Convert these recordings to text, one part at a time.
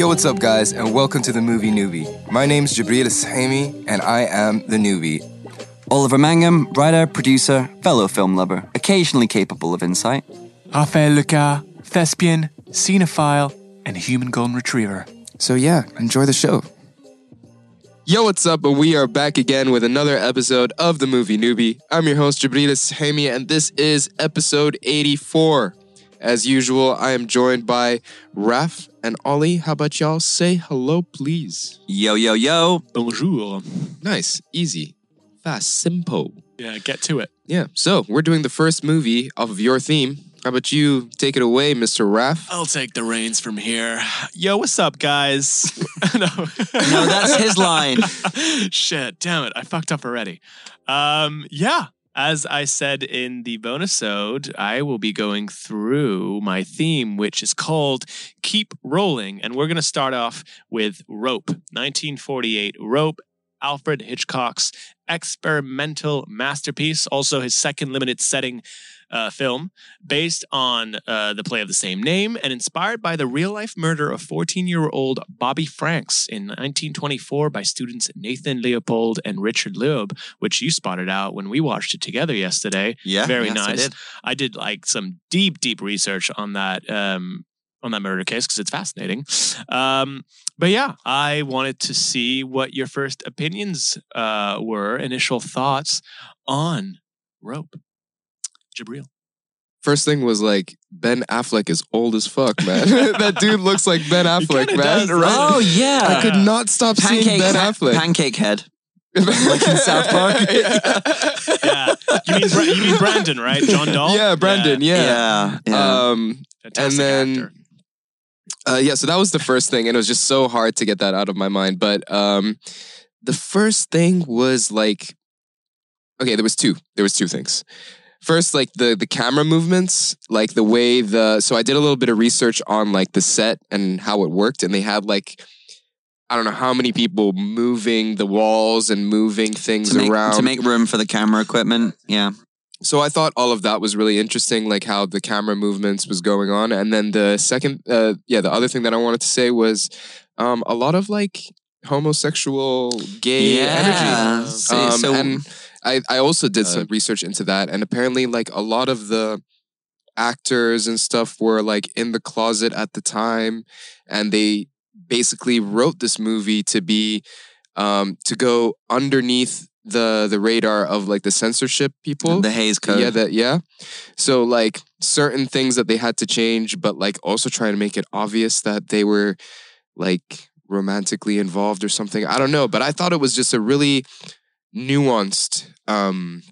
Yo, what's up, guys, and welcome to the Movie Newbie. My name's Jabriel Alsuhaimi, and I am the newbie. Oliver Mangum, writer, producer, fellow film lover, occasionally capable of insight. Raphael Lucas, thespian, cinephile, and human golden retriever. So, yeah, enjoy the show. Yo, what's up? And we are back again with another episode of the Movie Newbie. I'm your host, Jabriel Alsuhaimi, and this is episode 84. As usual, I am joined by Raph and Ollie. How about y'all say hello, please? Yo, yo, yo. Bonjour. Nice, easy, fast, simple. Yeah, get to it. Yeah, so we're doing the first movie off of your theme. How about you take it away, Mr. Raph? I'll take the reins from here. Yo, what's up, guys? no. No, that's his line. Shit, damn it. I fucked up already. Um, yeah. As I said in the bonus ode, I will be going through my theme, which is called Keep Rolling. And we're going to start off with Rope, 1948. Rope, Alfred Hitchcock's experimental masterpiece, also his second limited setting uh, film, based on uh, the play of the same name and inspired by the real life murder of 14 year old Bobby Franks in 1924 by students Nathan Leopold and Richard Loeb, which you spotted out when we watched it together yesterday. Yeah, Very yes, I nice. did. I did like some deep, deep research on that um, on that murder case because it's fascinating. Um, but yeah, I wanted to see what your first opinions uh, were, initial thoughts on Rope. Jabriel. First thing was like Ben Affleck is old as fuck, man. that dude looks like Ben Affleck, man. does, right? Oh, yeah. I could not stop seeing Pancake, Ben pa- Affleck. pancake head. like in South Park. Yeah, you mean Bra- you mean Brandon, right? John Dall. yeah, Brandon. Yeah. Yeah. yeah. Um. Fantastic then- actor. Uh, yeah. So that was the first thing, and it was just so hard to get that out of my mind. But um, the first thing was like, okay, there was two. There was two things. First, like the the camera movements, like the way the. So I did a little bit of research on like the set and how it worked, and they had like. I don't know how many people moving the walls and moving things to, make, around. to make room for the camera equipment. Yeah. So I thought all of that was really interesting, like how the camera movements was going on. And then the second, uh, yeah, the other thing that I wanted to say was um, a lot of like homosexual, gay energy. Um, See, Um, so, and I, I also did Uh, some research into that, and apparently, like a lot of the actors and stuff were like in the closet at the time, and they basically wrote this movie to be um, to go underneath the the radar of like the censorship people. the Hays Code. Yeah, that yeah. So like certain things that they had to change, but like also trying to make it obvious that they were like romantically involved or something. I don't know, but I thought it was just a really nuanced um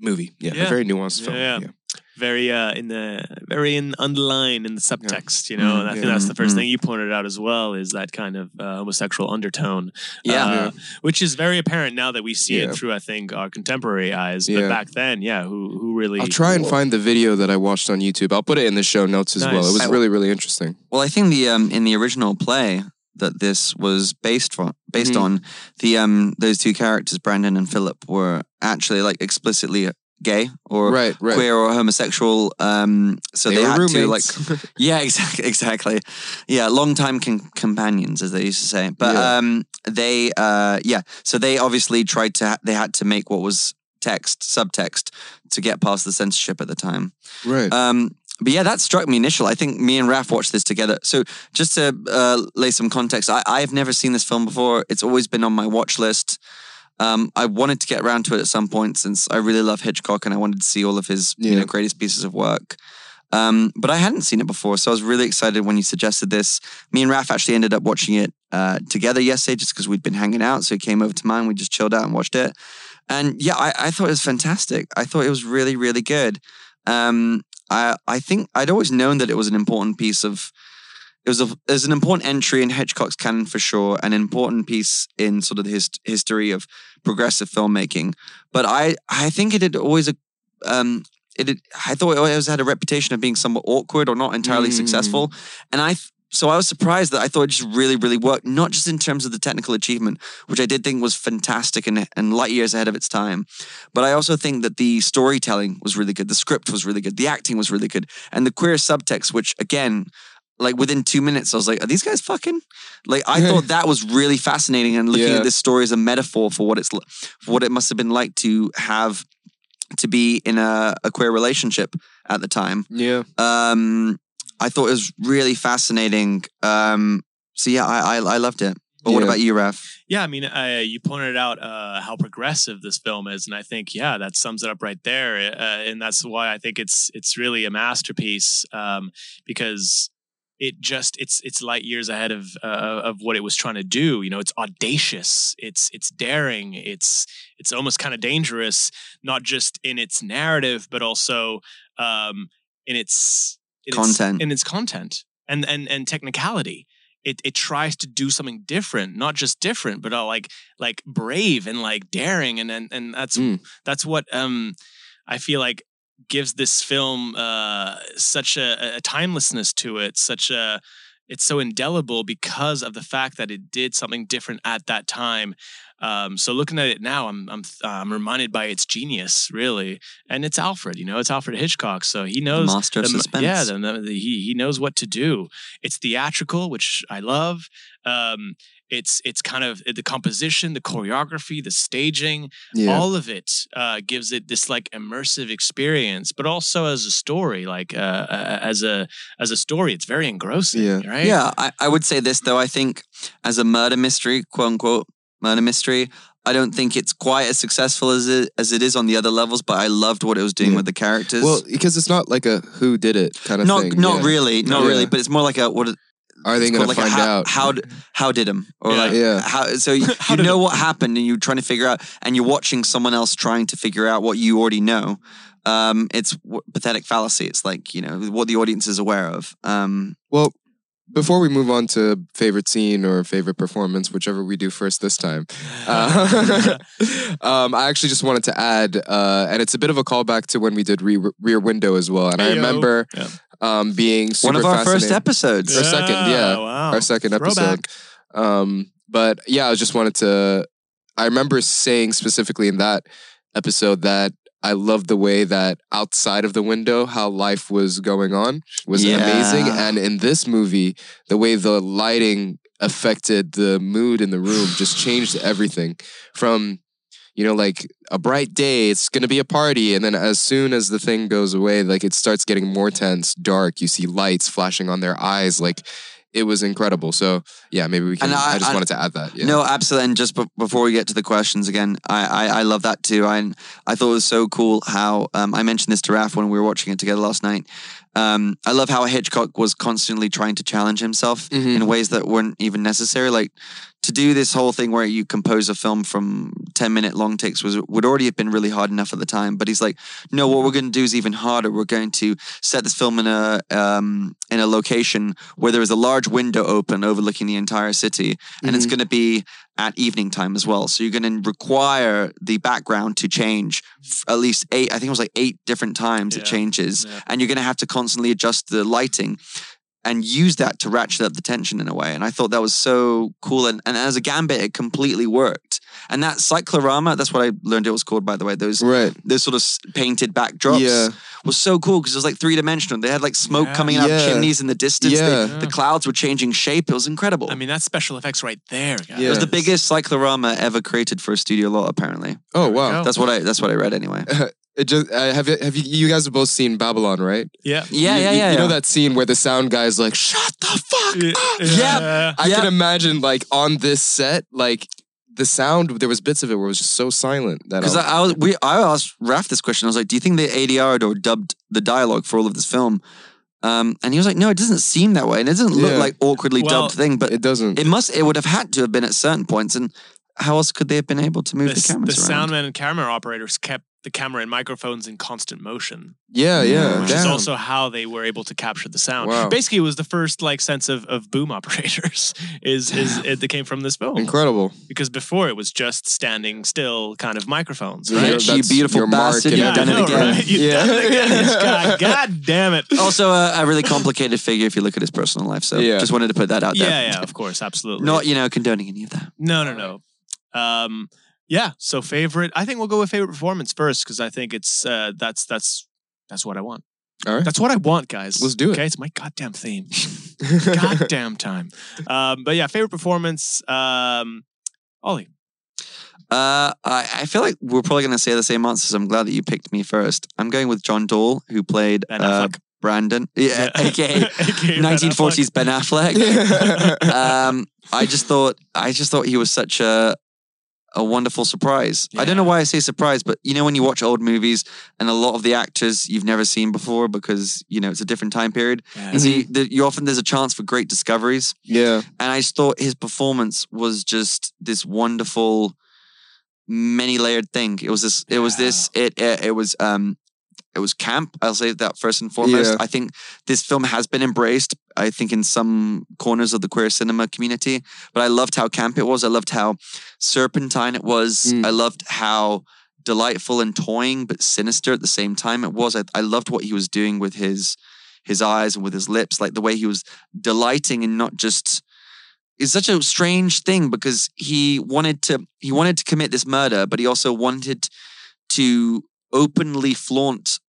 movie. Yeah, Yeah. a very nuanced Yeah, film. yeah. Yeah. very uh in the very in underline in the subtext you know Mm, and i think that's the 1st Mm. thing you pointed out as well is that kind of uh, homosexual undertone Yeah. uh, Yeah. which is very apparent now that we see Yeah. it through i think our contemporary eyes but Yeah. back then yeah who who really I'll try and find the video that I watched on YouTube. I'll put it in the show notes as well. It was really, really interesting. Well, I think the um in the original play that this was based on based Mhm. on the um those two characters Brandon and Philip were actually like explicitly gay or right, right. queer or homosexual um so They they, were had roommates. to like yeah exactly exactly yeah long time con- companions as they used to say but Yeah. um they uh yeah so they obviously tried to ha- they had to make what was text subtext to get past the censorship at the time right. um, but yeah, that struck me initially. I think me and Raph watched this together. So just to uh, lay some context, I, I've never seen this film before. It's always been on my watch list. Um, I wanted to get around to it at some point since I really love Hitchcock and I wanted to see all of his you know greatest pieces of work. Um, but I hadn't seen it before, so I was really excited when you suggested this. Me and Raph actually ended up watching it uh, together yesterday just because we'd been hanging out. So he came over to mine. We just chilled out and watched it. And yeah, I, I thought it was fantastic. I thought it was really, really good. Um, I I think I'd always known that it was an important piece of it was a it was an important entry in Hitchcock's canon for sure, an important piece in sort of the his, history of progressive filmmaking. But I I think it had always a um it had, I thought it always had a reputation of being somewhat awkward or not entirely Mm. successful, and I. So I was surprised that I thought it just really, really worked, not just in terms of the technical achievement, which I did think was fantastic and, and light years ahead of its time, but I also think that the storytelling was really good. The script was really good. The acting was really good. And the queer subtext, which again, like within two minutes, I was like, "Are these guys fucking?" Like I thought that was really fascinating, and looking Yeah. at this story as a metaphor for what it's for what it must have been like to have to be in a, a queer relationship at the time. Yeah. Um, I thought it was really fascinating. Um, so yeah, I I, I loved it. But what about you, Raph? Yeah, I mean, uh, you pointed out uh, how progressive this film is, and I think, yeah, that sums it up right there. Uh, and that's why I think it's it's really a masterpiece um, because it just it's it's light years ahead of uh, of what it was trying to do. You know, it's audacious, it's it's daring, it's it's almost kind of dangerous, not just in its narrative, but also um, in its in Content. its, in its content and and and technicality it it tries to do something different, not just different, but uh, like like brave and like daring, and and and that's Mm. that's what um I feel like gives this film uh such a, a timelessness to it, such a it's so indelible because of the fact that it did something different at that time. Um, so looking at it now, I'm I'm I'm reminded by its genius, really, and it's Alfred. You know, it's Alfred Hitchcock, so he knows Master of the- suspense. Yeah, the, the- the- he he knows what to do. It's theatrical, which I love. Um, it's it's kind of the composition, the choreography, the staging, Yeah. all of it uh, gives it this like immersive experience. But also as a story, like uh, uh, as a as a story, it's very engrossing. Yeah. right. Yeah, I, I would say this though. I think as a murder mystery, quote unquote murder mystery, I don't think it's quite as successful as it as it is on the other levels. But I loved what it was doing Yeah. with the characters. Well, because it's not like a who did it kind of not thing. not yeah. really, not Yeah. really. But it's more like a what Are they going called to like a find how, out? how d- how did him or Yeah. like Yeah. how so you, How you know him? what happened and you're trying to figure out and you're watching someone else trying to figure out what you already know. Um, it's w- pathetic fallacy. It's like you know what the audience is aware of. Um, Well, before we move on to favorite scene or favorite performance, whichever we do first this time, uh, um, I actually just wanted to add, uh, and it's a bit of a callback to when we did Re- Rear Window as well. And I remember Yeah. Um, being super one of our first episodes. Our second, yeah. wow. our second episode. Um, but yeah, I just wanted to. I remember saying specifically in that episode that I loved the way that outside of the window, how life was going on was Yeah. amazing. And in this movie, the way the lighting affected the mood in the room just changed everything from you know like a bright day it's going to be a party and then as soon as the thing goes away like it starts getting more tense dark you see lights flashing on their eyes like it was incredible so yeah maybe we can And i, I- just I- wanted to add that yeah No, absolutely. And just b- before we get to the questions again, I, I, I love that too. I, I thought it was so cool how um, I mentioned this to Raph when we were watching it together last night. Um, I love how Hitchcock was constantly trying to challenge himself Mhm. in ways that weren't even necessary. Like to do this whole thing where you compose a film from 10 minute long takes was would already have been really hard enough at the time. But he's like, no, what we're going to do is even harder. We're going to set this film in a um, in a location where there is a large window open overlooking the entire city, and it's Mhm. going to be at evening time as well. So you're going to require the background to change f- at least eight. I think it was like eight different times it changes, Yeah. and you're going to have to constantly adjust the lighting and use that to ratchet up the tension in a way. And I thought that was so cool. And, and as a gambit, it completely worked. And that cyclorama, that's what I learned it was called, by the way. Those right those sort of painted backdrops yeah was so cool because it was like three dimensional. They had like smoke Yeah. coming out Yeah. of chimneys in the distance. They- Yeah. the clouds were changing shape. It was incredible. I mean, that's special effects right there, guys. it was the biggest cyclorama ever created for a studio lot, apparently. oh wow. That's what I that's what I read anyway. it just uh, have you have you you guys have both seen babylon right Yeah. Yeah, You- yeah, you, yeah. you know yeah. that scene where the sound guy's like shut the fuck up Yeah. I Yeah. can imagine like on this set, like the sound. There was bits of it where it was just so silent that Because I, I, I was we I asked Raph this question. I was like, "Do you think they ADR'd or dubbed the dialogue for all of this film?" Um, and he was like, "No, it doesn't seem that way, and it doesn't look Yeah. like awkwardly Well, dubbed thing, but it doesn't. it must. It would have had to have been at certain points, and how else could they have been able to move The, the, s- cameras the around? soundman and camera operators kept the camera and microphones in constant motion, yeah, yeah. which is also how they were able to capture the sound. Wow. Basically, it was the first like sense of, of boom operators is is it that came from this film incredible. because before it was just standing still kind of microphones, Yeah, right? Right? You that's beautiful your mark bastard, and you've I done it know, again. right? You've Yeah. done it again. This guy. God damn it. Also, a, a really complicated figure if you look at his personal life. So, Yeah. just wanted to put that out there. Yeah, yeah, of course, absolutely. Not you know condoning any of that. No, no, no. Um, yeah. So favorite. I think we'll go with favorite performance first because I think it's uh, that's that's that's what I want. All right. That's what I want, guys. Let's do it. Okay, it's my goddamn theme. goddamn time. Um, but yeah, favorite performance. Um, Ollie. Uh, I, I feel like we're probably going to say the same answers. I'm glad that you picked me first. I'm going with John Dall, who played Ben uh, Brandon, yeah, aka AKA Ben 1940s Ben Affleck. um, I just thought, I just thought he was such a a wonderful surprise. I don't know why I say surprise, but you know when you watch old movies and a lot of the actors you've never seen before because you know it's a different time period, Yeah. and so you, the, you often there's a chance for great discoveries. Yeah. And I just thought his performance was just this wonderful, many layered thing. It was this. It was this. It, it it was um. It was camp. I'll say that first and foremost. Yeah. I think this film has been embraced. I think in some corners of the queer cinema community, but I loved how camp it was. I loved how serpentine it was. Mm. I loved how delightful and toying but sinister at the same time it was. I, I loved what he was doing with his his eyes and with his lips, like the way he was delighting and not just it's such a strange thing because he wanted to he wanted to commit this murder, but he also wanted to openly flaunt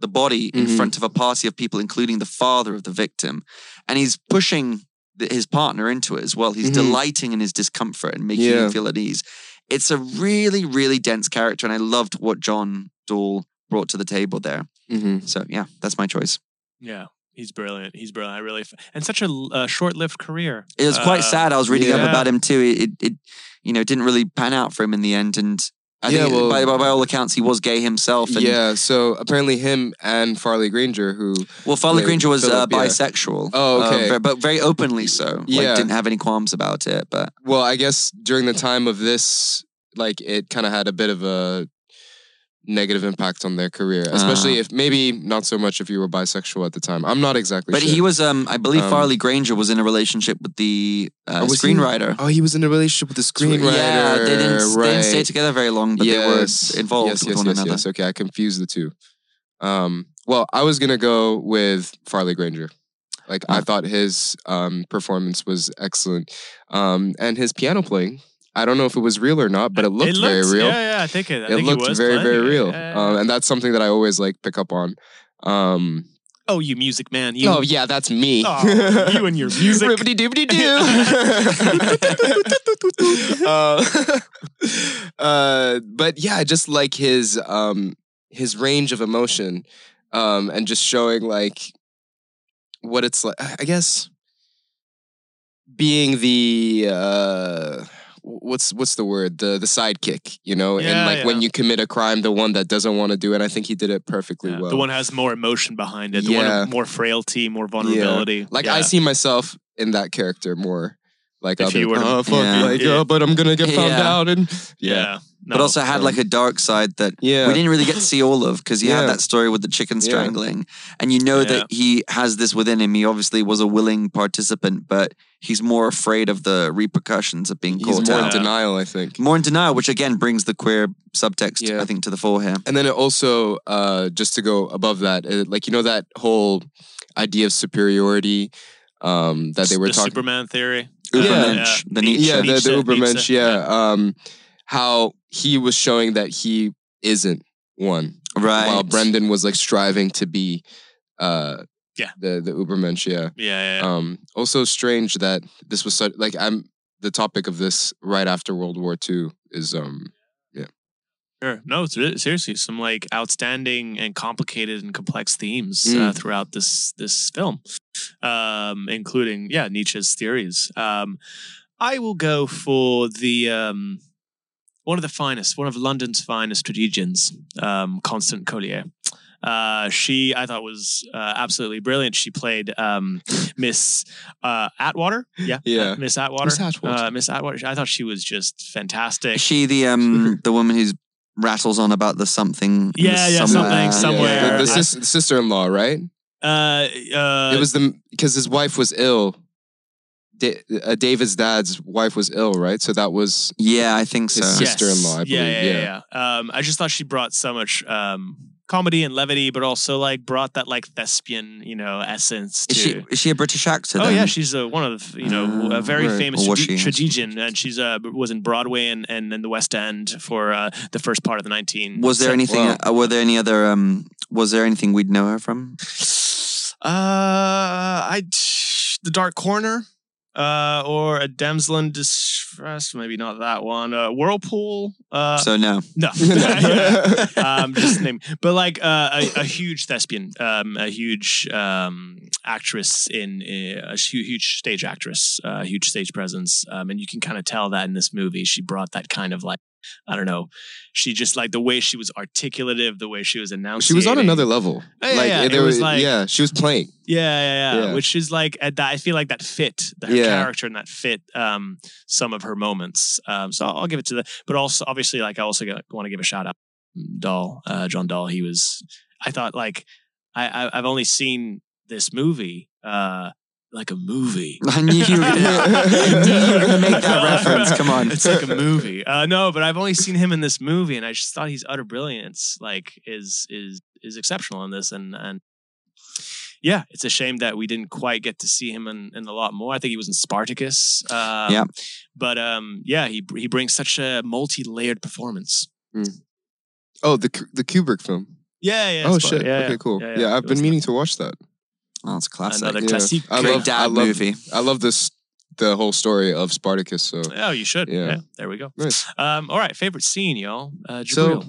the body in Mhm. front of a party of people, including the father of the victim, and he's pushing the, his partner into it as well. He's Mhm. delighting in his discomfort and making Yeah. him feel at ease. It's a really, really dense character, and I loved what John Dall brought to the table there. hmm So yeah, that's my choice. Yeah, he's brilliant. He's brilliant. I really f- and such a uh, short-lived career. It was quite Uh, sad. I was reading up about him too. It, it, it, you know, didn't really pan out for him in the end. And I Yeah, think, well- by, by, by all accounts, he was gay himself. And, Yeah. So apparently, him and Farley Granger, who Well, Farley Granger was uh, yeah. bisexual. Oh, uh, okay. ver- but very openly so. Like, Yeah. didn't have any qualms about it. But Well, I guess during the time of this, like it kind of had a bit of a negative impact on their career, especially Ah. if maybe not so much if you were bisexual at the time. I'm not exactly but sure. he was, um, I believe, Um, Farley Granger was in a relationship with the uh, Oh, was he? screenwriter. Oh, he was in a relationship with the screenwriter. Yeah, they didn't, right. they didn't stay together very long, but yes. they were involved yes, with yes, one yes, another. Yes, okay, I confused the two. Um, well, I was gonna go with Farley Granger. Like I Ah. thought his um, performance was excellent, um, and his piano playing. I don't know if it was real or not, but it looked very real. Yeah, yeah, I think it. I it think looked very, playing very real, Yeah, yeah, Um, and that's something that I always like pick up on. Um, oh, you music man. You, oh yeah, that's me. Oh, you and your music. Ribbity doobity doo. uh, uh, but yeah, I just like his um, his range of emotion, um, and just showing like what it's like. I guess being the uh, what's what's the word the the sidekick, you know, and Yeah, like when you commit a crime, the one that doesn't want to do it. I think he did it perfectly Yeah, well. The one has more emotion behind it. The Yeah. with more frailty, more vulnerability. Like Yeah. I see myself in that character more. Like If I'll be, you were to- oh fuck, Yeah. like Yeah. oh, but I'm gonna get found Yeah. out and Yeah. No. but also had um, like a dark side that yeah, we didn't really get to see all of because you Yeah. have that story with the chicken Yeah. strangling, and you know Yeah. that he has this within him. He obviously was a willing participant, but he's more afraid of the repercussions of being he's caught more out. in denial, I think. More in denial, which again brings the queer subtext, Yeah. I think, to the fore here. And then it also, uh, just to go above that, uh, like you know that whole idea of superiority um, that they were the talking. Superman theory. Ubermensch, the Nietzsche. yeah, the, Nietzsche, the Ubermensch, Nietzsche, yeah. Um, how he was showing that he isn't one, right. while Brandon was like striving to be, uh, Yeah. the the Ubermensch, yeah. Yeah, yeah, yeah. Um, also strange that this was such like I'm the topic of this right after World War II is um Sure. No, it's really, seriously some like outstanding and complicated and complex themes uh, Mm. throughout this this film, um, including yeah Nietzsche's theories. Um, I will go for the um, one of the finest, one of London's finest tragedians, um, Constance Collier. Uh, she, I thought, was uh, absolutely brilliant. She played um, Miss uh, Atwater. Yeah, Yeah. uh, Miss Atwater. Miss Atwater. Uh, Miss Atwater. I thought she was just fantastic. Is she the um the woman who rattles on about the something? in the Yeah, yeah, somewhere? something, somewhere. the, the I- sis- sister-in-law, right? Uh, uh, it was the because his wife was ill. Da- uh, David's dad's wife was ill, right? So that was Yeah, I think so. His sister-in-law, I Yeah, yeah, yeah. yeah. Um, I just thought she brought so much um comedy and levity, but also like brought that like thespian, you know, essence to. Is she is she a British actor? Oh then? yeah, she's uh, one of you know a Ah, very right. famous Or was trage- she? tragedian, and she's uh was in Broadway and and in the West End for uh, the first part of the nineteen. Was there anything? Wow. Uh, were there any other? Um, was there anything we'd know her from? Uh, I The Dark Corner, uh, or a damsel in distress. Maybe not that one. Uh, Whirlpool. Uh, So no. no. um, just name, but like uh, a, a huge thespian, um, a huge um, actress in a hu- huge stage actress, uh, huge stage presence, um, and you can kind of tell that in this movie. She brought that kind of like I don't know. She just like the way she was articulative, the way she was announcing. she was on another level. Yeah, like yeah. there It was like- yeah, she was playing. Yeah, yeah, yeah, Yeah. Which is like at that. I feel like that fit her Yeah. character and that fit um, some of her moments. Um, so I'll, I'll give it to the. But also, obviously, like I also want to give a shout out, to Dall, uh, John Dall. He was. I thought like I, I I've only seen this movie. Uh, like a movie. I knew you were gonna, I knew you were gonna make that reference. Come on. It's like a movie. Uh, no, but I've only seen him in this movie, and I just thought he's utter brilliance. Like is is is exceptional in this, and and yeah, it's a shame that we didn't quite get to see him in, in a lot more. I think he was in Spartacus. Um, Yeah. but um, yeah, he he brings such a multi layered performance. Oh, the the Kubrick film. Yeah, yeah. oh Spar- shit. yeah, okay, cool. Yeah, Yeah, yeah. I've been was meaning to watch that. Oh, it's classic. Another Yeah. classique. I Great love, dad I love, movie. I love this the whole story of Spartacus. So Oh, you should. Yeah. Yeah. there we go. Nice. Um, all right, favorite scene, y'all. Uh, So,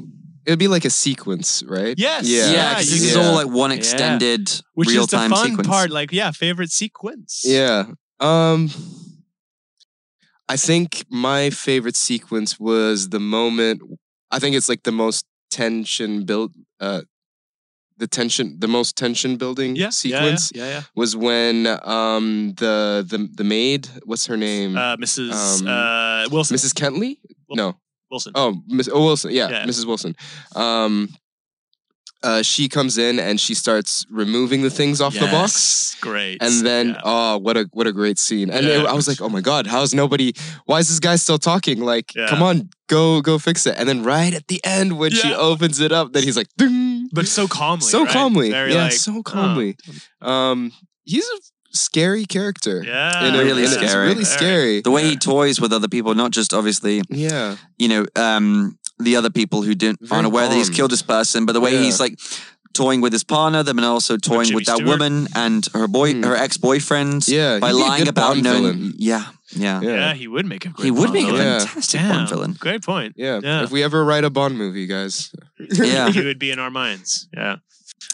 it'd be like a sequence, right? Yes. Yeah. Yeah, Yeah, because you- this is all like one Yeah. extended which real is the time fun sequence. part. Like, yeah, favorite sequence. Yeah. Um I think my favorite sequence was the moment I think it's like the most tension built, uh the tension the most tension building Yeah, sequence Yeah, yeah. was when um the the the maid what's her name. Uh, Mrs. Um, uh, Wilson. Mrs. Kentley Wil- no Wilson. oh Miss oh Wilson yeah, Yeah. Mrs. Wilson um uh, she comes in and she starts removing the things off the box Great. and then Yeah. oh what a what a great scene and Yeah. it- i was like oh my god how's nobody why is this guy still talking like Yeah. come on go go fix it and then right at the end when she opens it up then he's like Ding! But so calmly. so right? calmly Very yeah like, so oh, calmly um he's a scary character yeah. In a- Really in a- it's scary. really scary the way he toys with other people, not just obviously, yeah you know, um, the other people who didn't Very aren't aware that he's killed this person, but the way Yeah. he's like toying with his partner, then also toying Jimmy with that Stewart. woman and her boy, Mm. her ex boyfriend, yeah by he'd be a lying good about Bond knowing. villain. Yeah, yeah, Yeah. Yeah, he would make a great He would Bond make a villain. Yeah. fantastic Damn. Bond villain. Great point. yeah. Yeah. if we ever write a bond movie guys Yeah. he would be in our minds. Yeah.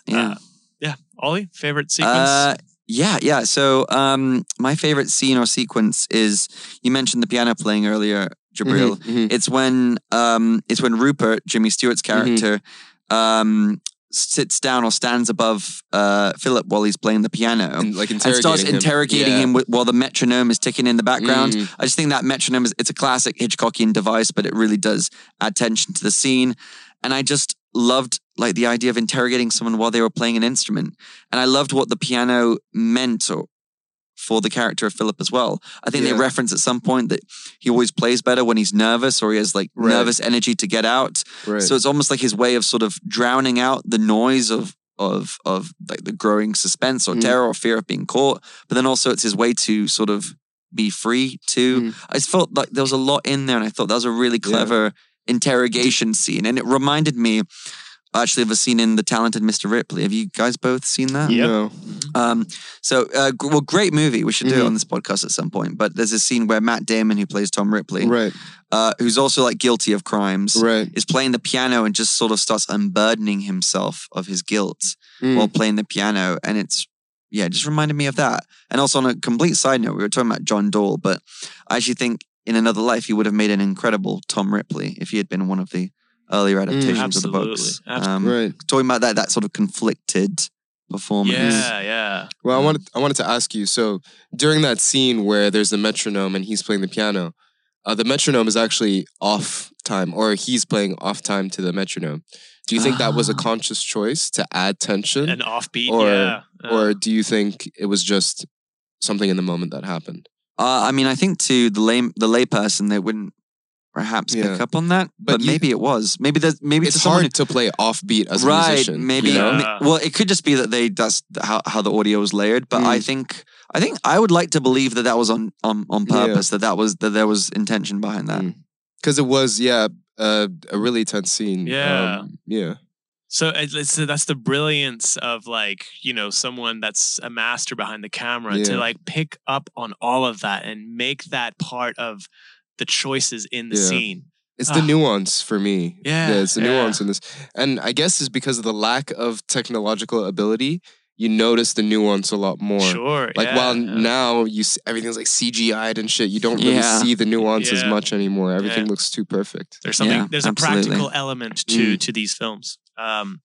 Yeah. Uh, yeah. Ollie, favorite sequence? Uh, yeah, yeah. So, um, my favorite scene or sequence is you mentioned the piano playing earlier, Jabriel. Mhm, mhm. It's when um, it's when Rupert, Jimmy Stewart's Mm-hmm. character, um, sits down or stands above uh, Philip while he's playing the piano. and like and interrogating starts him. interrogating Yeah. him with, while the metronome is ticking in the background. Mhm. I just think that metronome is it's a classic Hitchcockian device, but it really does add tension to the scene. And I just loved like the idea of interrogating someone while they were playing an instrument. And I loved what the piano meant or, for the character of Philip as well. I think Yeah. they reference at some point that he always plays better when he's nervous or he has like Right. nervous energy to get out. right. So it's almost like his way of sort of drowning out the noise of of of like the growing suspense or Mm. terror or fear of being caught. But then also it's his way to sort of be free too. Mhm. I just felt like there was a lot in there, and I thought that was a really Yeah. clever interrogation scene, and it reminded me actually of a scene in The Talented Mr. Ripley. Have you guys both seen that? Yeah. No. Um, so, uh, g- well, great movie. We should do it Mhm. on this podcast at some point. But there's a scene where Matt Damon, who plays Tom Ripley, Right. uh, who's also like guilty of crimes, Right. is playing the piano and just sort of starts unburdening himself of his guilt Mm. while playing the piano. And it's, yeah, it just reminded me of that. And also on a complete side note, we were talking about John Dall, but I actually think in another life he would have made an incredible Tom Ripley if he had been one of the earlier adaptations of the books. Mm, Um, right. Talking about that, that sort of conflicted performance. yeah, yeah. Well, I Um, wanted I wanted to ask you. So during that scene where there's the metronome and he's playing the piano, uh, the metronome is actually off time, or he's playing off time to the metronome. Do you think that was a Ah. conscious choice to add tension, An offbeat, Or- yeah. Uh, or do you think it was just something in the moment that happened? Uh, I mean, I think to the lay the layperson, they wouldn't perhaps Yeah. pick up on that, but, But you- maybe it was. Maybe there's maybe It's to someone hard to play offbeat as a right musician. maybe you know? Yeah. well it could just be that they that's how, how the audio was layered but i Mm. think i think i would like to believe that that was on on, on Yeah. purpose that that was that there was intention behind that Mm. because it was yeah uh, a really tense scene. Yeah. Um, yeah. So it's, it's- that's the brilliance of like you know someone that's a master behind the camera to like pick up on all of that and make that part of the choices in the Yeah. scene. It's the Ah. nuance for me. Yeah, it's the yeah. nuance in this, and I guess it's because of the lack of technological ability. You notice the nuance a lot more. Sure, Like yeah, while yeah. now you s- everything's like CGI'd and shit, you don't really Yeah. see the nuance as much anymore. Everything Yeah. looks too perfect. There's something. Yeah, there's absolutely. a practical element to Mm. to these films. Um,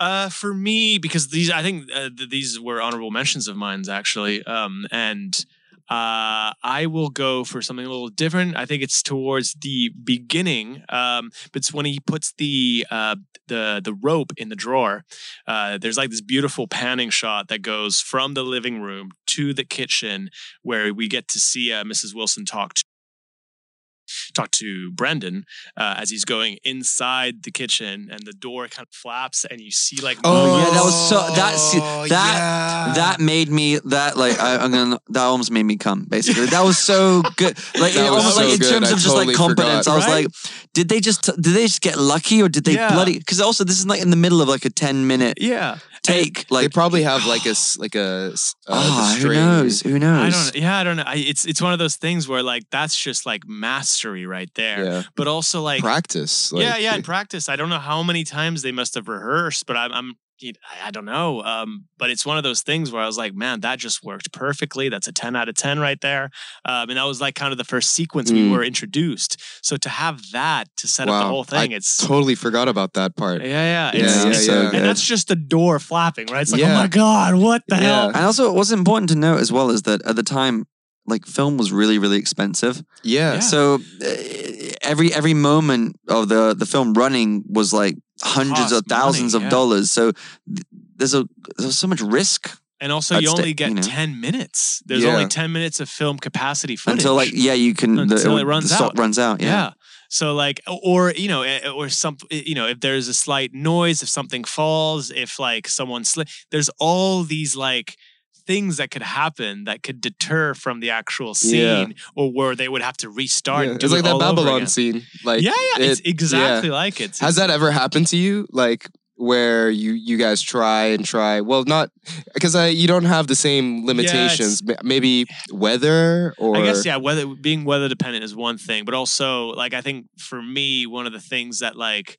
uh, for me, because these, I think uh, th- these were honorable mentions of mine actually, um, and uh, I will go for something a little different. I think it's towards the beginning, um, but it's when he puts the uh, the the rope in the drawer. Uh, there's like this beautiful panning shot that goes from the living room to the kitchen, where we get to see uh, Mrs. Wilson talk to talk to Brandon uh, as he's going inside the kitchen, and the door kind of flaps, and you see like Oh, yeah, that was so- that's- Oh, that- yeah. That made me that like I, I'm gonna that almost made me come basically. That was so good. Like it almost so like in terms I of just like competence. forgot. I was like, did they just did they just get lucky or did they Yeah. bloody? Because also this is like in the middle of like a ten minute yeah. Take. Like they probably have like a like a s- uh, ah, who knows? Who knows? I don't. Yeah, I don't know. I, it's it's one of those things where like that's just like mastery right there. Yeah, But also like practice. Like, yeah, yeah, in practice. I don't know how many times they must have rehearsed, but I'm, I'm I- I don't know. Um, but it's one of those things where I was like, man, that just worked perfectly. That's a 10 out of 10 right there. Um, and that was like kind of the first sequence we Mm. were introduced. So to have that to set up the whole thing, it's Totally forgot about that part. yeah, yeah, Yeah, it's, yeah, it's- yeah. and that's just the door flapping, right? It's like, oh my god, what the Yeah. hell? And also, what's important to note as well is that at the time, like film was really, really expensive. Yeah. Yeah. So uh, every every moment of the the film running was like hundreds of thousands money, of yeah. dollars. So th- there's a there's so much risk And also, you only get you know. 10 minutes. There's Yeah. only 10 minutes of film capacity footage. until like yeah you can the, Until it the runs stop out. runs out. yeah. Yeah. So like, or you know, eh, or some, you know, if there's a slight noise, if something falls, if like someone slip, there's all these like things that could happen that could deter from the actual scene, Yeah. or where they would have to restart. Yeah. It's like it that Babylon scene. Like yeah, yeah, it's it- exactly like it. Has that ever happened to you? Like where you you guys try and try? Well, not because I you don't have the same limitations. Ma- Maybe weather or I guess yeah, weather being weather dependent is one thing, but also like I think for me, one of the things that like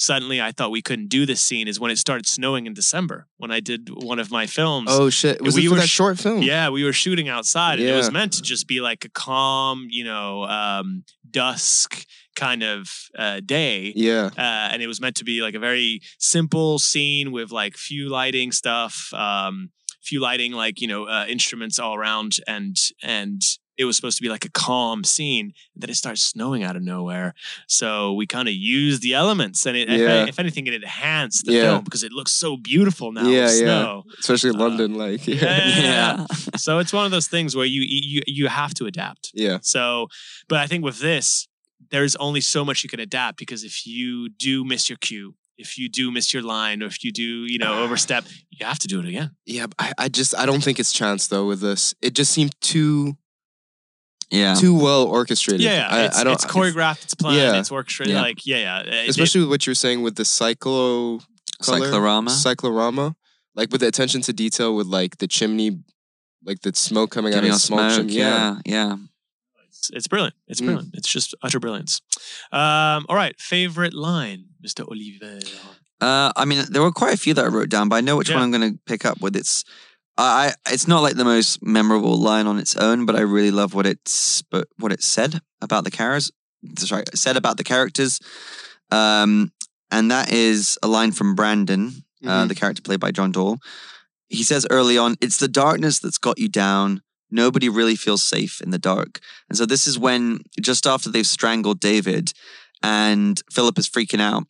suddenly I thought we couldn't do this scene is when it started snowing in December when I did one of my films. Oh shit! Was We it for were that sh- short film? Yeah, we were shooting outside, and it was meant to just be like a calm, you know, um, dusk kind of uh, day. Yeah. Uh, and it was meant to be like a very simple scene with like few lighting stuff, um, few lighting like you know uh, instruments all around, and and it was supposed to be like a calm scene. And then it starts snowing out of nowhere, so we kind of used the elements, and it, Yeah. if, if anything, it enhanced the Yeah. film because it looks so beautiful now. Yeah, with yeah. Especially Uh, London, like Yeah, yeah, yeah, yeah. Yeah. so it's one of those things where you you you have to adapt. yeah. So, but I think with this, there's only so much you can adapt because if you do miss your cue, if you do miss your line, or if you do, you know, overstep, you have to do it again. Yeah, I, I just I don't think it's chance though with this. It just seemed too Yeah. too well orchestrated. Yeah, yeah. I, it's, I don't. it's choreographed, it's planned, Yeah. it's orchestrated. Yeah. Like, yeah, yeah. It- it- especially what you're saying with the cyclo color, Cyclorama. cyclorama, like with the attention to detail with like the chimney, like the smoke coming Giving out of the small smoke. chimney. Yeah. Yeah. it's, it's brilliant. It's Mm. brilliant. It's just utter brilliance. Um, all right, favorite line, Mr. Oliver. Uh, I mean, there were quite a few that I wrote down, but I know which Yeah. one I'm going to pick up with. It's, I, I- it's not like the most memorable line on its own, but I really love what it's, but what it said about the characters. Sorry, said about the characters, um, and that is a line from Brandon, uh, Mhm. the character played by John Dall. He says early on, "It's the darkness that's got you down." Nobody really feels safe in the dark. And so this is when, just after they've strangled David and Philip is freaking out,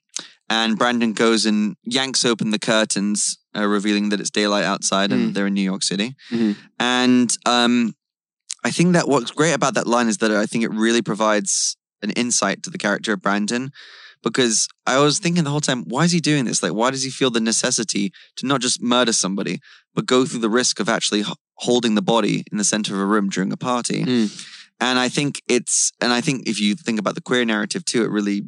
and Brandon goes and yanks open the curtains, uh, revealing that it's daylight outside and Mm. they're in New York City. Mhm. And um, I think that what's great about that line is that I think it really provides an insight to the character of Brandon. Because I was thinking the whole time, why is he doing this? Like, why does he feel the necessity to not just murder somebody, but go through the risk of actually holding the body in the center of a room during a party? Mm. And I think it's, and I think if you think about the queer narrative too, it really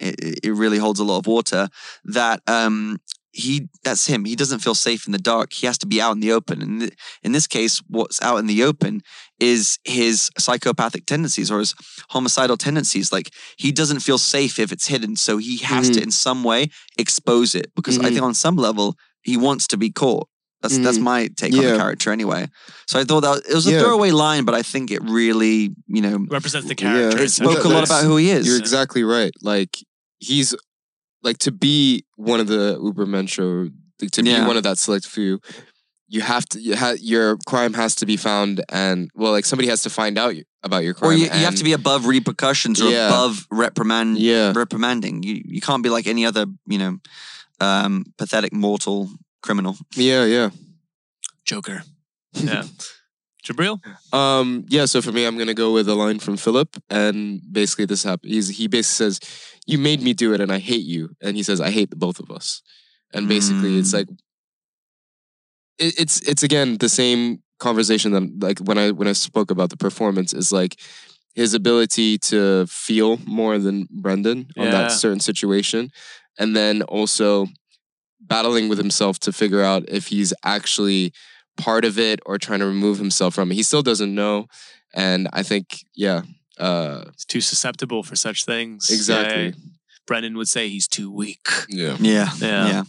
it, it really holds a lot of water. That um, he that's him. He doesn't feel safe in the dark. He has to be out in the open. And th- in this case, what's out in the open is his psychopathic tendencies or his homicidal tendencies. Like he doesn't feel safe if it's hidden, so he has to in some way expose it because I Mhm. think on some level he wants to be caught. That's that's Mhm. my take on the character anyway. So I thought that it was a Yeah. throwaway line, but I think it really, you know, Represents the character. It it spoke a lot about who he is. You're exactly right. Like he's like to be one of the Ubermensch or like, to Yeah. be one of that select few. You have to. You ha- your crime has to be found, and well, like somebody has to find out about your crime. or you, you have to be above repercussions or Yeah. above reprimand Yeah. reprimanding. You you can't be like any other, you know, um, pathetic mortal criminal. Yeah. Yeah. Joker. Yeah. Jabriel? Um, yeah, so for me, I'm gonna go with a line from Philip, and basically this happened. He's he basically says, "You made me do it, and I hate you," and he says, "I hate the both of us," and basically it's Mm. like, it, it's it's again the same conversation that like when I when I spoke about the performance is like his ability to feel more than Brandon on Yeah. that certain situation, and then also battling with himself to figure out if he's actually part of it or trying to remove himself from it. He still doesn't know. And I think, yeah, uh, He's too susceptible for such things. exactly. Yeah. Brandon would say he's too weak. Yeah. Yeah, Yeah. yeah.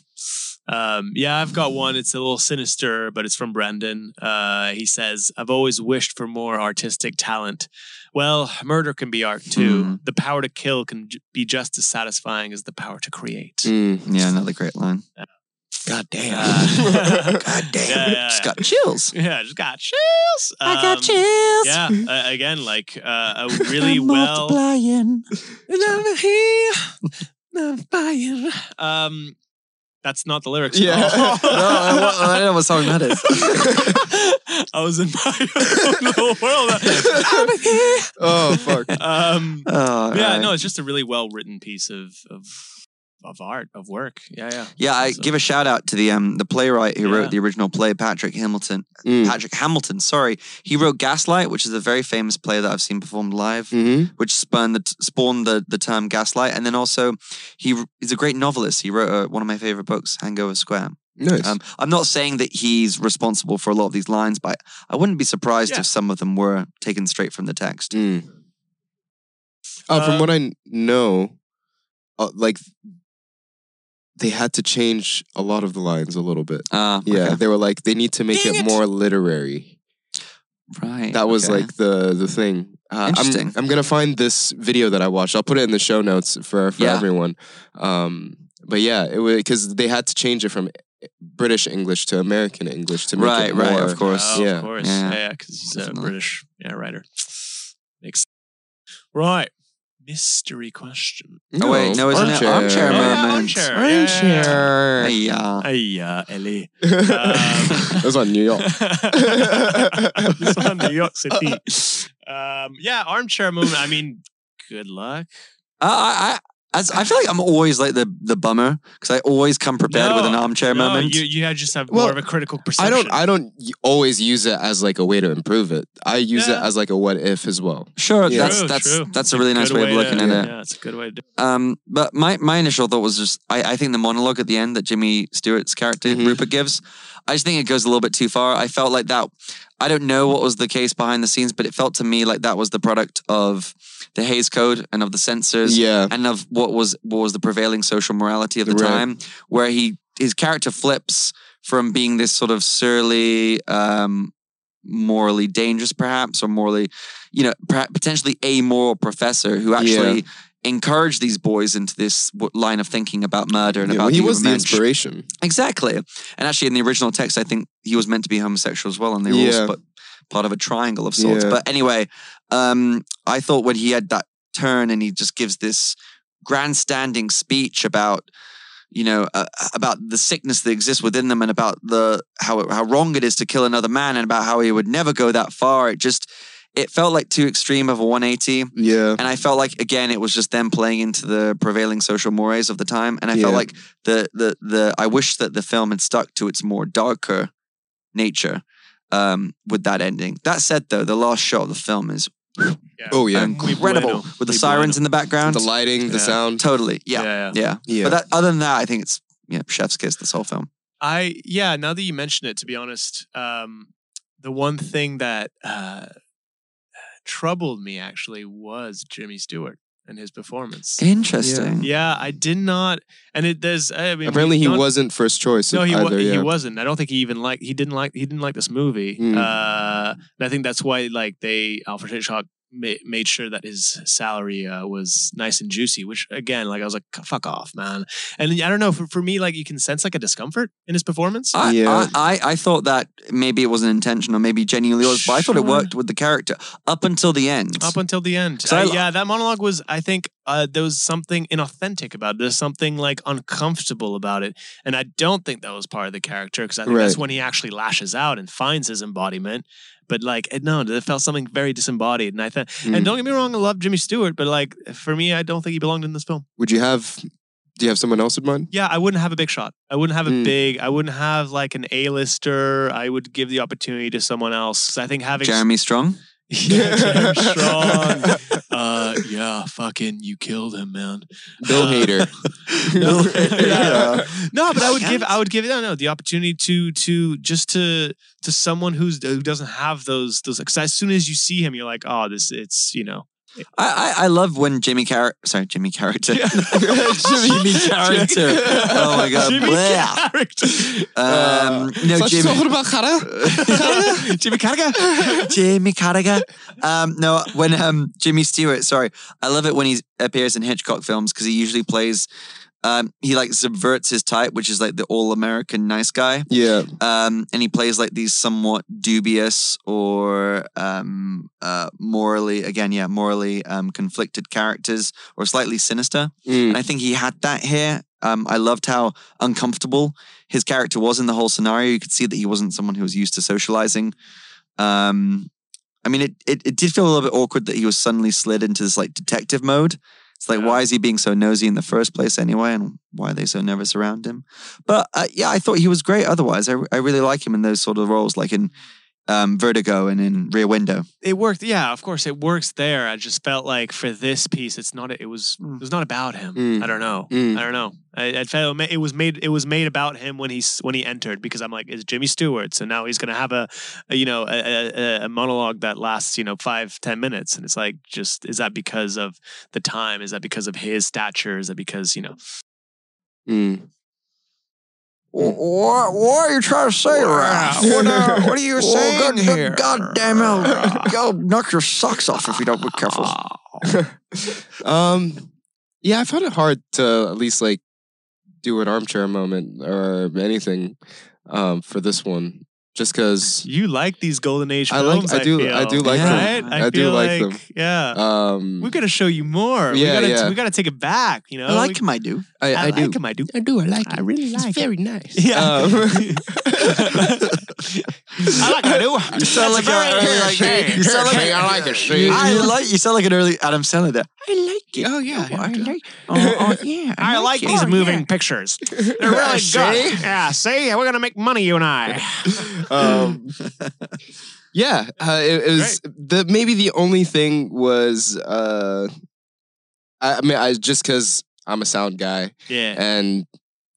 Um, yeah, I've got one. It's a little sinister, but it's from Brandon. Uh, he says, I've always wished for more artistic talent. Well, murder can be art too. Hmm. The power to kill can j- be just as satisfying as the power to create. Mm. Yeah, another great line. God damn. Uh, God damn, Yeah, yeah, just got chills. Yeah, just got chills. Um, I got chills. Yeah, uh, again, like uh, a really well. multiplying. Never here, never buying. Um, that's not the lyrics. Yeah. no, I, I don't know what song that is. I was in my own world. I'm here. oh, fuck. Um, Oh, yeah, right. no, it's just a really well written piece of of of art of work. Yeah, yeah. Yeah, I So- give a shout out to the um the playwright who Yeah. wrote the original play, Patrick Hamilton. Mm. Patrick Hamilton, sorry. He wrote Gaslight, which is a very famous play that I've seen performed live, Mm-hmm. which spawned the spawned the, the term gaslight. And then also, he he's a great novelist. He wrote uh, one of my favorite books, Hangover Square. Nice. Um, I'm not saying that he's responsible for a lot of these lines, but I wouldn't be surprised Yeah. if some of them were taken straight from the text. Mm. Uh, from Uh, what I know, uh, like they had to change a lot of the lines a little bit. Uh, Yeah, okay. they were like they need to make it, it. more literary. right. That was okay. like the the thing. Uh, Interesting. I'm, I'm gonna find this video that I watched. I'll put it in the show notes for for Yeah. everyone. Um, but yeah, it was because they had to change it from British English to American English to make Right, it right, more. of course. Oh, Yeah. of course. Yeah. Yeah, yeah, because he's a British yeah writer. Makes right. Mystery question. Oh, wait, no, isn't it? Armchair yeah, Moments. armchair. Yeah, yeah, yeah. Armchair. Hey, uh, Hey, uh, Ellie. that was on New York. This one, New York City. Um, yeah, armchair movement. I mean, good luck. I, I, as, I feel like I'm always like the the bummer because I always come prepared with an armchair no, moment. You, you just have Well, more of a critical perception. I don't. I don't always use it as like a way to improve it. I use it as like a what if as well. sure, Yeah. that's True, that's true. that's a really nice good way of looking to, at it. Yeah, it's a good way to do Um, but my my initial thought was just I, I think the monologue at the end that Jimmy Stewart's character Mhm. Rupert gives, I just think it goes a little bit too far. I felt like that. I don't know what was the case behind the scenes, but it felt to me like that was the product of the Hays Code and of the censors Yeah. and of what was what was the prevailing social morality of the Right. time, where he his character flips from being this sort of surly, um, morally dangerous, perhaps, or morally, you know, perhaps potentially amoral professor who actually encouraged these boys into this line of thinking about murder and Yeah, about well, he was the inspiration. Exactly. And actually, in the original text, I think he was meant to be homosexual as well, and they were Yeah. also part of a triangle of sorts. Yeah. But anyway, um, I thought when he had that turn and he just gives this grandstanding speech about, you know, uh, about the sickness that exists within them and about the how how wrong it is to kill another man and about how he would never go that far. It just it felt like too extreme of a 180. Yeah. And I felt like again it was just them playing into the prevailing social mores of the time. And I felt like the the the I wish that the film had stuck to its more darker nature um, with that ending. That said, though, the last shot of the film is Oh yeah, incredible bueno. with the Muy sirens bueno. in the background. the lighting, the Yeah. sound. totally, yeah, yeah, yeah. Yeah. But that, other than that, I think it's yeah, chef's kiss. This whole film. I yeah. Now that you mention it, to be honest, um, the one thing that uh, troubled me actually was Jimmy Stewart and his performance. Interesting. Yeah, I did not, and it there's. I mean, Apparently, he wasn't first choice. No, he either, wa- he wasn't. I don't think he even like he didn't like he didn't like this movie. Mm. Uh, and I think that's why like they Alfred Hitchcock ma- made sure that his salary uh, was nice and juicy. Which again, like I was like, fuck off, man. And I don't know for, for me, like you can sense like a discomfort in his performance. I, Yeah. I, I, I thought that maybe it wasn't intentional, maybe genuinely was, but I thought it worked with the character up until the end. up until the end. So I yeah, that monologue was, I think, uh, there was something inauthentic about it. There's something like uncomfortable about it. And I don't think that was part of the character because I think that's when he actually lashes out and finds his embodiment. But like, it, no, there felt something very disembodied. And I thought, Mm. and don't get me wrong, I love Jimmy Stewart, but like, for me, I don't think he belonged in this film. Would you have? Do you have someone else in mind? Yeah, I wouldn't have a big shot. I wouldn't have a Mm. big, I wouldn't have like an A-lister. I would give the opportunity to someone else. I think having Jeremy Strong. Yeah, James Strong. Uh, yeah, fucking, you killed him, man. Bill Uh, Hader. no, Yeah. no, but I would give, I would give, no, no, the opportunity to, to just to, to someone who's who doesn't have those, those. Because as soon as you see him, you're like, oh, this, it's, you know, I, I, I love when Jimmy Carrot, sorry, Jimmy Character. Jimmy Character. Oh my God. Jimmy Blech. character. Um, no, Such Jimmy. talking about Cara? Jimmy Carragher. Jimmy Carragher. Um, no, when um, Jimmy Stewart, sorry, I love it when he appears in Hitchcock films because he usually plays, um, he like subverts his type, which is like the all American nice guy. Yeah. Um, and he plays like these somewhat dubious or um, uh, morally, again, yeah, morally um, conflicted characters or slightly sinister. Mm. And I think he had that here. Um, I loved how uncomfortable his character was in the whole scenario. You could see that he wasn't someone who was used to socializing. Um, I mean, it, it it did feel a little bit awkward that he was suddenly slid into this like detective mode. It's like, Yeah. why is he being so nosy in the first place anyway? And why are they so nervous around him? But uh, yeah, I thought he was great otherwise. I, I really like him in those sort of roles, like in um, Vertigo and in Rear Window. it worked. Yeah, of course, it works there. I just felt like for this piece, it's not. It was. Mm. It was not about him. Mm. I don't know. Mm. I don't know. I, I felt it was made. It was made about him when he when he entered because I'm like, it's Jimmy Stewart, so now he's gonna have a, a you know, a, a, a monologue that lasts you know five ten minutes, and it's like, just is that because of the time? Is that because of his stature? Is that because you know? Mm. What, what are you trying to say, Raph? What, uh, what are you saying here? God damn it. Go knock your socks off if you don't be careful. um, yeah, I found it hard to at least like do an armchair moment or anything um, for this one, just because. You like these golden age I like- films? I do- I do like right? them. I do feel like them. Yeah. Um, we gotta show you more. we Yeah, gotta, yeah. we gotta take it back. You know, I like We- him, I do. I, I, like do. him. I do. I do. I like I it. really It's like very nice. Yeah. Um, I like I do. You sound like a early, like, you sound like, I like it. See? I like, you sound like an early Adam Sandler there. I like it. Oh yeah, Oh, I like Oh, oh yeah. I like these it. moving pictures. They're really good. Yeah, see, we're gonna make money, you and I. um, yeah, uh, it, it was the maybe the only thing was uh, I, I mean I just because I'm a sound guy Yeah, and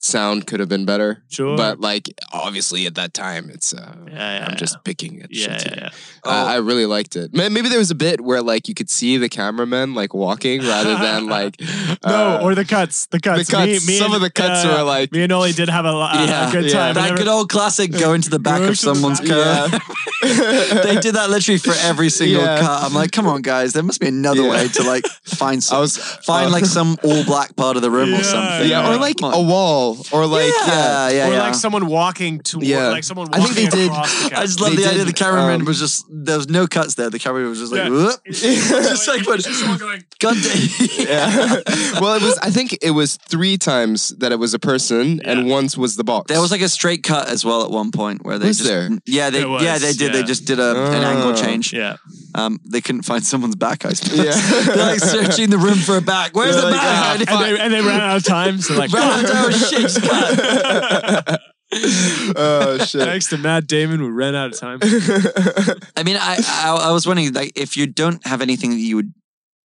sound could have been better, sure. but like obviously at that time it's uh, yeah, yeah, I'm just picking at yeah, shit. yeah, here. yeah. Oh. Uh, I really liked it. Maybe there was a bit where like you could see the cameraman like walking rather than like no, uh, or the cuts, the cuts. the cuts. Me, me Some and, of the cuts uh, were like Me and Oli did have a, lo- a- Yeah, a good yeah. time. That good old classic go into the back of someone's back. car. they did that literally for every single Yeah. cut. I'm like, come on, guys, there must be another Yeah. way to like find I some, was find uh, like some all black part of the room Yeah, or something. yeah, or like a wall or like yeah. yeah, yeah, or yeah. like someone walking to, Yeah. like someone I think they did- the I just love They the idea the cameraman um, was just there was no cuts there. The cameraman was just like, Yeah. whoop. It's just like, but, someone going, God damn. yeah. well, it was. I think it was three times that it was a person, and once was the box. There was like a straight cut as well at one point where they Was just there? yeah they was, yeah they did they just did a, an angle Oh. change. yeah. Um, they couldn't find someone's back. I suppose. Yeah. They're like searching the room for a back. Where's They're the like, back? ah, And they, and they ran out of time, so like, Ran out of time, shit, just cut. oh shit. Thanks to Matt Damon, we ran out of time. I mean, I, I I was wondering like if you don't have anything that you would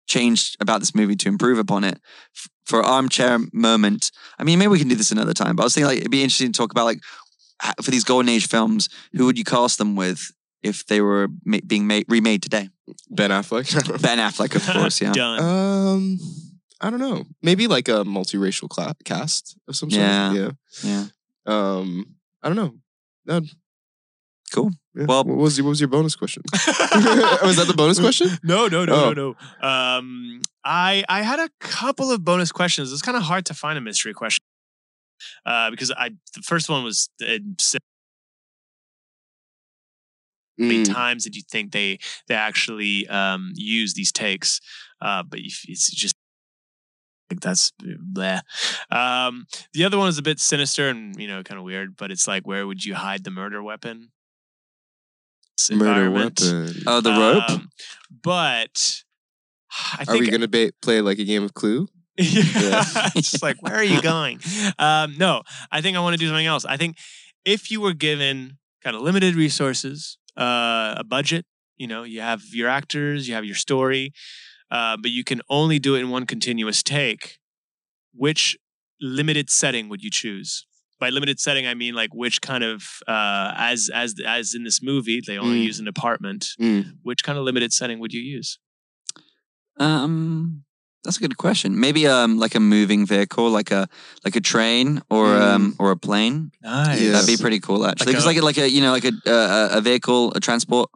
change about this movie to improve upon it f- for armchair moment. I mean, maybe we can do this another time. But I was thinking like it'd be interesting to talk about like h- for these golden age films, who would you cast them with if they were ma- being made remade today? ben Affleck. Ben Affleck, of course. Yeah. Done. um, I don't know. Maybe like a multiracial cla- cast of some sort. Yeah. Yeah. Yeah. Um, I don't know. That'd- Cool. yeah. Well- what was your, what was your bonus question? was that the bonus question? No, no, no, Oh. no, no. Um, I I had a couple of bonus questions. It's kind of hard to find a mystery question uh, because I the first one was uh, so many Mm, times did you think they they actually um, use these takes? Uh, but it's just like that's bleh. Um, the other one is a bit sinister and you know kind of weird, but it's like where would you hide the murder weapon? This murder weapon. Oh, the rope. Um, but I Are we gonna ba- play like a game of Clue? yeah. it's just like, where are you going? Um, no, I think I want to do something else. I think if you were given kind of limited resources, uh, a budget, you know, you have your actors, you have your story, uh, but you can only do it in one continuous take. Which limited setting would you choose? By limited setting, I mean like which kind of uh, as as as in this movie, they only Mm. use an apartment. Mm. Which kind of limited setting would you use? Um, that's a good question. Maybe um, like a moving vehicle, like a like a train or um or a plane. Nice. Yeah. That'd be pretty cool, actually. Because a- like, a, like a you know like a uh, a vehicle, a transport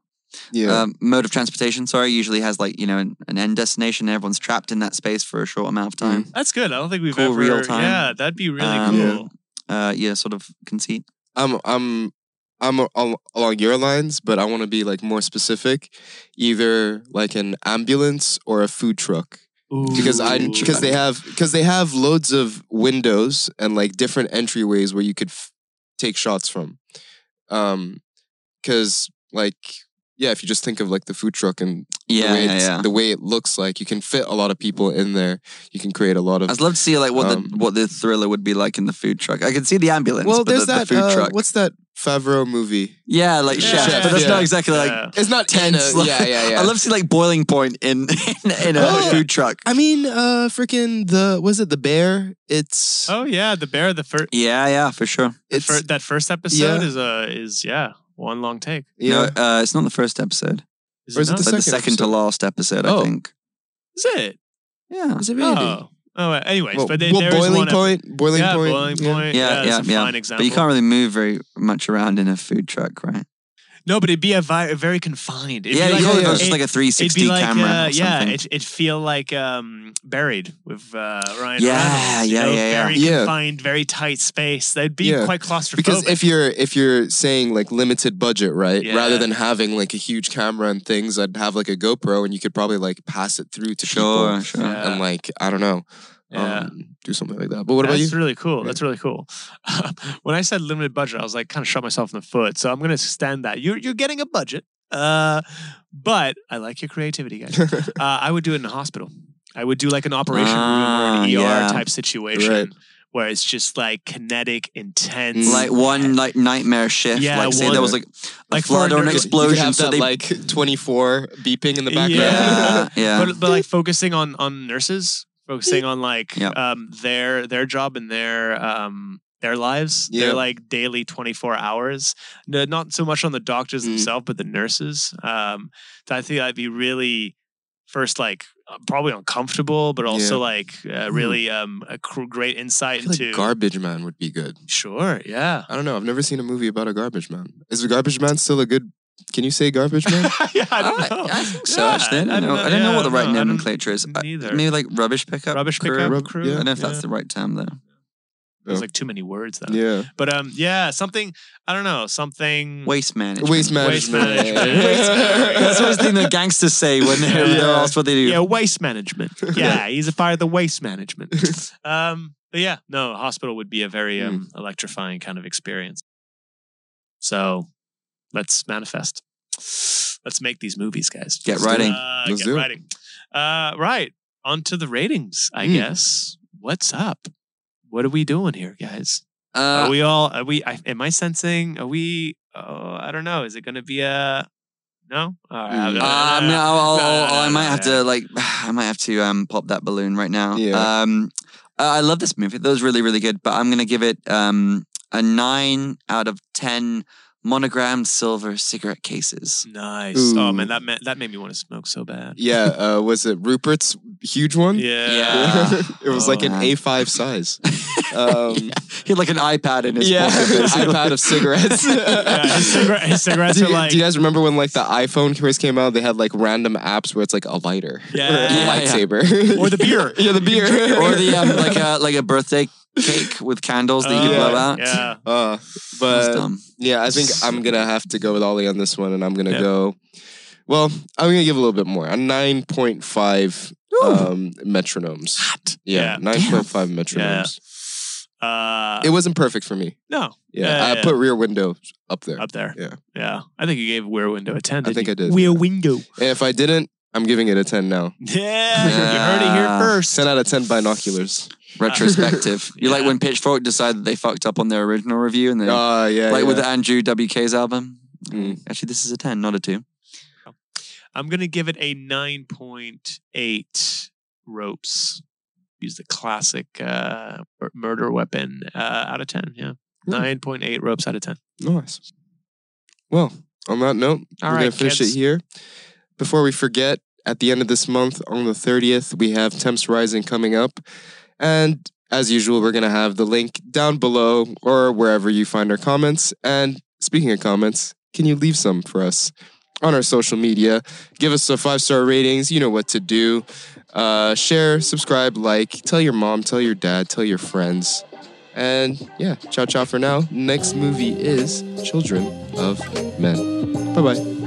Yeah. um, mode of transportation. Sorry, usually has like you know an, an end destination. And everyone's trapped in that space for a short amount of time. That's good. I don't think we've Cool ever. real time. Yeah, that'd be really Um, cool. Uh, yeah, sort of conceit. I'm I'm I'm al- along your lines, but I want to be like more specific, either like an ambulance or a food truck. Because I because they have because they have loads of windows and like different entryways where you could f- take shots from. Um, because like yeah, if you just think of like the food truck and the Yeah, way yeah, yeah. the way it looks like, you can fit a lot of people in there. You can create a lot of. I'd love to see like what Um, the what the thriller would be like in the food truck. I can see the ambulance. well, but there's the, that the food uh, truck. what's that Favreau movie? Yeah, like Yeah. chef, but that's Yeah. not exactly like Yeah. It's not tense. a- like- yeah, yeah, yeah. I love to see like boiling point in in, in a Oh. food truck. I mean, uh, freaking the was it the bear? It's Oh yeah, the bear. The first. Yeah, yeah, for sure. it's that first episode yeah. is a is yeah one long take. yeah. No, uh, it's not the first episode. Is Or is it not? the It's like the second second to last episode, Oh. I think. Is it? Yeah. Is it really? Oh. Oh. uh, Anyways, Well, but they, well, there is boiling one. ep- point, boiling yeah, point, boiling yeah. point. Yeah, that's yeah, a yeah. fine example. But you can't really move very much around in a food truck, right? No, but it'd be a vi- very confined. It'd yeah, be you like, know, yeah, it's just like a It'd 360 be like, camera uh, or yeah, it, it'd feel like um, buried with uh, Ryan Yeah, Reynolds. you yeah, know, yeah, yeah. Very Yeah. confined, very tight space. That'd be Yeah. quite claustrophobic. Because if you're if you're saying like limited budget, right? Yeah. Rather than having like a huge camera and things, I'd have like a GoPro and you could probably like pass it through to sure, people sure. Yeah. and like I don't know, Yeah. um, do something like that. But what about you? That's really cool. Yeah. That's really cool. when I said limited budget, I was like kind of shot myself in the foot. So I'm gonna stand that. You're you're getting a budget. Uh, but I like your creativity, guys. uh, I would do it in a hospital. I would do like an operation room or an ER yeah. type situation Right. where it's just like kinetic, intense. Like one like nightmare shift. Yeah, like say one- there was like a like flood for or an nurse- You explosion. have so that they like 24 beeping in the background. yeah, yeah. but but like focusing on on nurses, focusing on like um their their job and their um their lives, Yeah. their like daily twenty four hours. No, not so much on the doctors Mm. themselves, but the nurses. Um, so I think that'd be really first like uh, probably uncomfortable, but also Yeah. like uh, really um a cr- great insight feel like. Garbage Man would be good. sure, yeah. I don't know. I've never seen a movie about a garbage man. Is the garbage man still a good? Can you say garbage man? yeah, I don't I, know. I think so. Yeah, actually, I don't know. I don't yeah, know what the right no, nomenclature is. I- neither. Maybe like rubbish pickup. Rubbish crew? pickup Rub- crew. yeah. I don't know if yeah. that's the right term though. There's like too many words though. yeah. But um, yeah, something I don't know, something. Waste management. Waste Waste management. management. Waste management. That's always the thing that gangsters say when they're, Yeah. they're asked what they do. Yeah, waste management. Yeah, he's a fire of the waste management. um, but yeah, no, hospital would be a very Hmm. um, electrifying kind of experience. So let's manifest. Let's make these movies, guys. Get Let's writing. Uh, Let's get do it. writing. Uh, right. On to the ratings, I Hmm. guess. What's up? What are we doing here, guys? Uh, are we all? Are we? I, am I sensing? Are we? Oh, I don't know. Is it going to be a? No. All right. Mm. Uh, I I'll, I'll, No, no, I'll- I might have to like, I might have to um pop that balloon right now. Yeah. Um, uh, I love this movie. That was really, really good. But I'm gonna give it um a nine out of ten monogrammed silver cigarette cases. Nice. Oh man, that ma- that made me want to smoke so bad. Yeah, uh, was it Rupert's huge one? Yeah. Yeah. it was Oh, like an man. A5 size. Um, He had like an iPad in his yeah, pocket. basically. iPad of cigarettes. Yeah, his, cigarette, his cigarettes do, are you, like. do you guys remember when like the iPhone first came out? They had like random apps where it's like a lighter, Yeah. or a Yeah, yeah. lightsaber, Or the beer. yeah, the beer, or the um like a like a birthday cake with candles that you Oh, could blow out. Yeah. Uh, That's but dumb. yeah, I think I'm gonna have to go with Ollie on this one, and I'm gonna Yeah. go. Well, I'm gonna give a little bit more. A nine point five um, metronomes. Yeah, Yeah. nine point five metronomes. Uh, It wasn't perfect for me. no. Yeah, Yeah, I yeah. put Rear Window up there. Up there. Yeah. Yeah. I think you gave Weir Window a 10. I didn't think you? I did, Weir yeah. Window. And if I didn't, I'm giving it a ten now. Yeah. You heard it here Yeah. first. Ten out of ten binoculars. Retrospective. You like when Pitchfork decided they fucked up on their original review and they Oh yeah, like yeah. with the Andrew WK's album. Mm. Actually, this is a ten, not a two. I'm going to give it a 9.8 ropes. Use the classic uh, murder weapon uh, out of 10. Yeah. Hmm. 9.8 ropes out of 10. Nice. Well, on that note, All we're right, gonna finish kids. it here. Before we forget, at the end of this month, on the 30th, we have Temps Rising coming up. And as usual, we're gonna have the link down below or wherever you find our comments. And speaking of comments, can you leave some for us on our social media? Give us a five-star ratings. You know what to do. Uh, share, subscribe, like, tell your mom, tell your dad, tell your friends. And yeah, ciao ciao for now. Next movie is Children of Men. Bye bye.